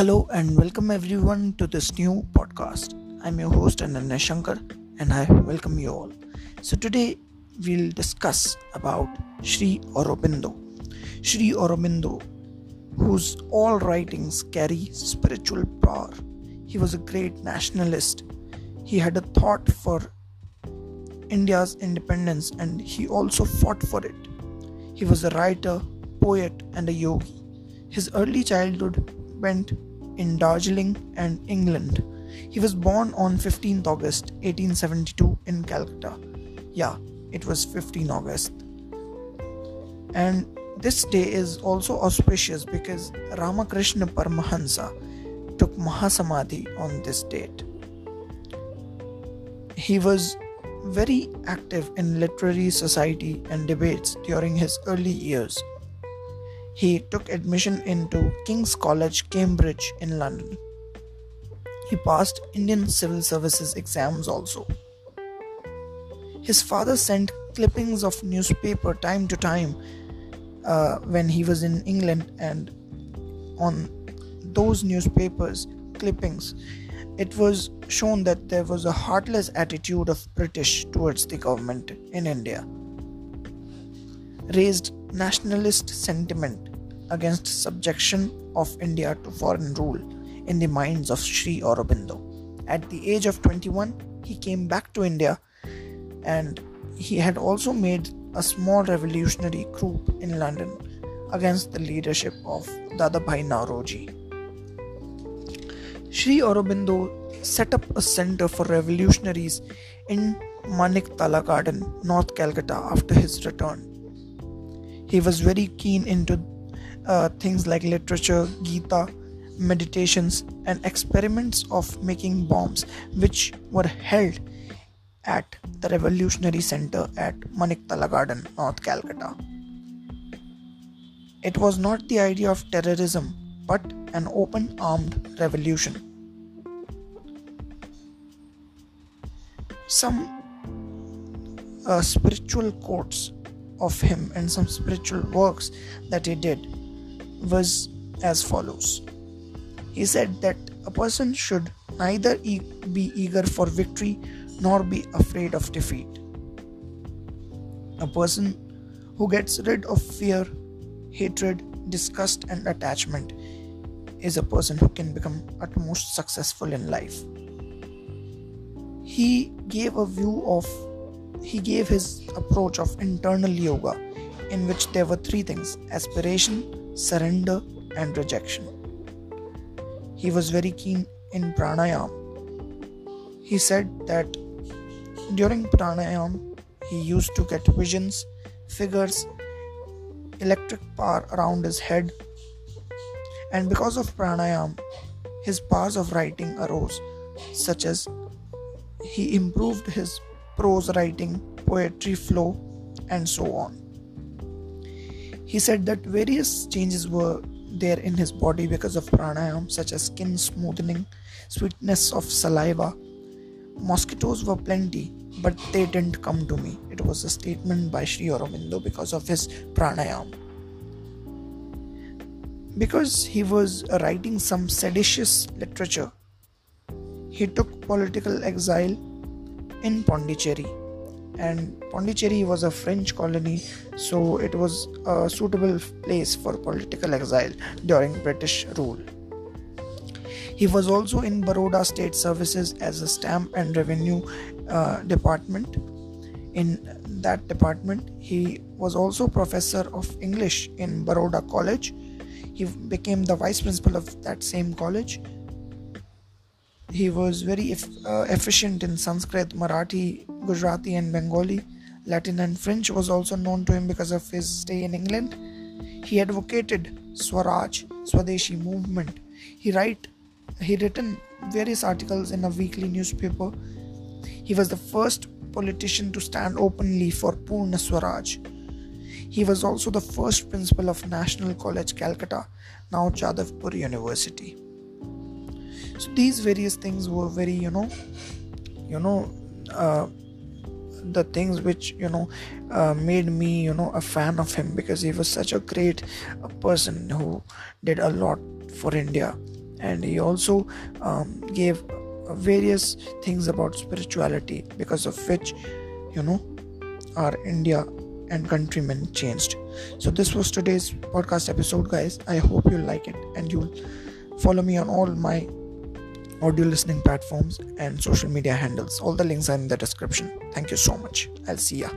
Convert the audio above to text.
Hello and welcome everyone to this new podcast. I'm your host Ananya Shankar and I welcome you all. So today we'll discuss about Sri Aurobindo. Sri Aurobindo, whose all writings carry spiritual power. He was a great nationalist. He had a thought for India's independence and he also fought for it. He was a writer, poet, and a yogi. His early childhood went in Darjeeling and England. He was born on 15th August 1872 in Calcutta. Yeah, it was 15 August. And this day is also auspicious because Ramakrishna Paramahansa took Mahasamadhi on this date. He was very active in literary society and debates during his early years. He took admission into King's College, Cambridge, in London. He passed Indian Civil Services exams also. His father sent clippings of newspaper time to time uh, when he was in England, and on those newspapers clippings, it was shown that there was a heartless attitude of British towards the government in India. Raised nationalist sentiment against subjection of India to foreign rule in the minds of Sri Aurobindo. At the age of 21, he came back to India and he had also made a small revolutionary group in London against the leadership of Dadabhai Naoroji. Sri Aurobindo set up a center for revolutionaries in Maniktala Garden, North Calcutta, after his return. He was very keen into uh, things like literature, Gita, meditations, and experiments of making bombs, which were held at the Revolutionary Center at Maniktala Garden, North Calcutta. It was not the idea of terrorism, but an open armed revolution. Some uh, spiritual quotes of him and some spiritual works that he did was as follows He said that a person should neither be eager for victory nor be afraid of defeat. A person who gets rid of fear, hatred, disgust, and attachment is a person who can become utmost successful in life. He gave a view of, he gave his approach of internal yoga, in which there were three things aspiration, surrender, and rejection. He was very keen in pranayam. He said that during pranayam, he used to get visions, figures, electric power around his head, and because of pranayam, his powers of writing arose, such as he improved his prose writing, poetry flow, and so on. He said that various changes were there in his body because of pranayam, such as skin smoothing, sweetness of saliva. Mosquitoes were plenty, but they didn't come to me. It was a statement by Sri Aurobindo because of his pranayam. Because he was writing some seditious literature, he took political exile in Pondicherry and Pondicherry was a French colony, so it was a suitable place for political exile during British rule. He was also in Baroda State Services as a stamp and revenue uh, department. In that department, he was also professor of English in Baroda College. He became the vice principal of that same college he was very uh, efficient in Sanskrit, Marathi, Gujarati, and Bengali. Latin and French was also known to him because of his stay in England. He advocated Swaraj, Swadeshi movement. He write, he written various articles in a weekly newspaper. He was the first politician to stand openly for Purna Swaraj. He was also the first principal of National College Calcutta, now Jadavpur University so these various things were very you know you know uh, the things which you know uh, made me you know a fan of him because he was such a great uh, person who did a lot for india. And he also um, gave various things about spirituality because of which you know our india and countrymen changed. So this was today's podcast episode guys. I hope you like it and you'll follow me on all my audio listening platforms and social media handles. All the links are in the description. Thank you so much. I'll see ya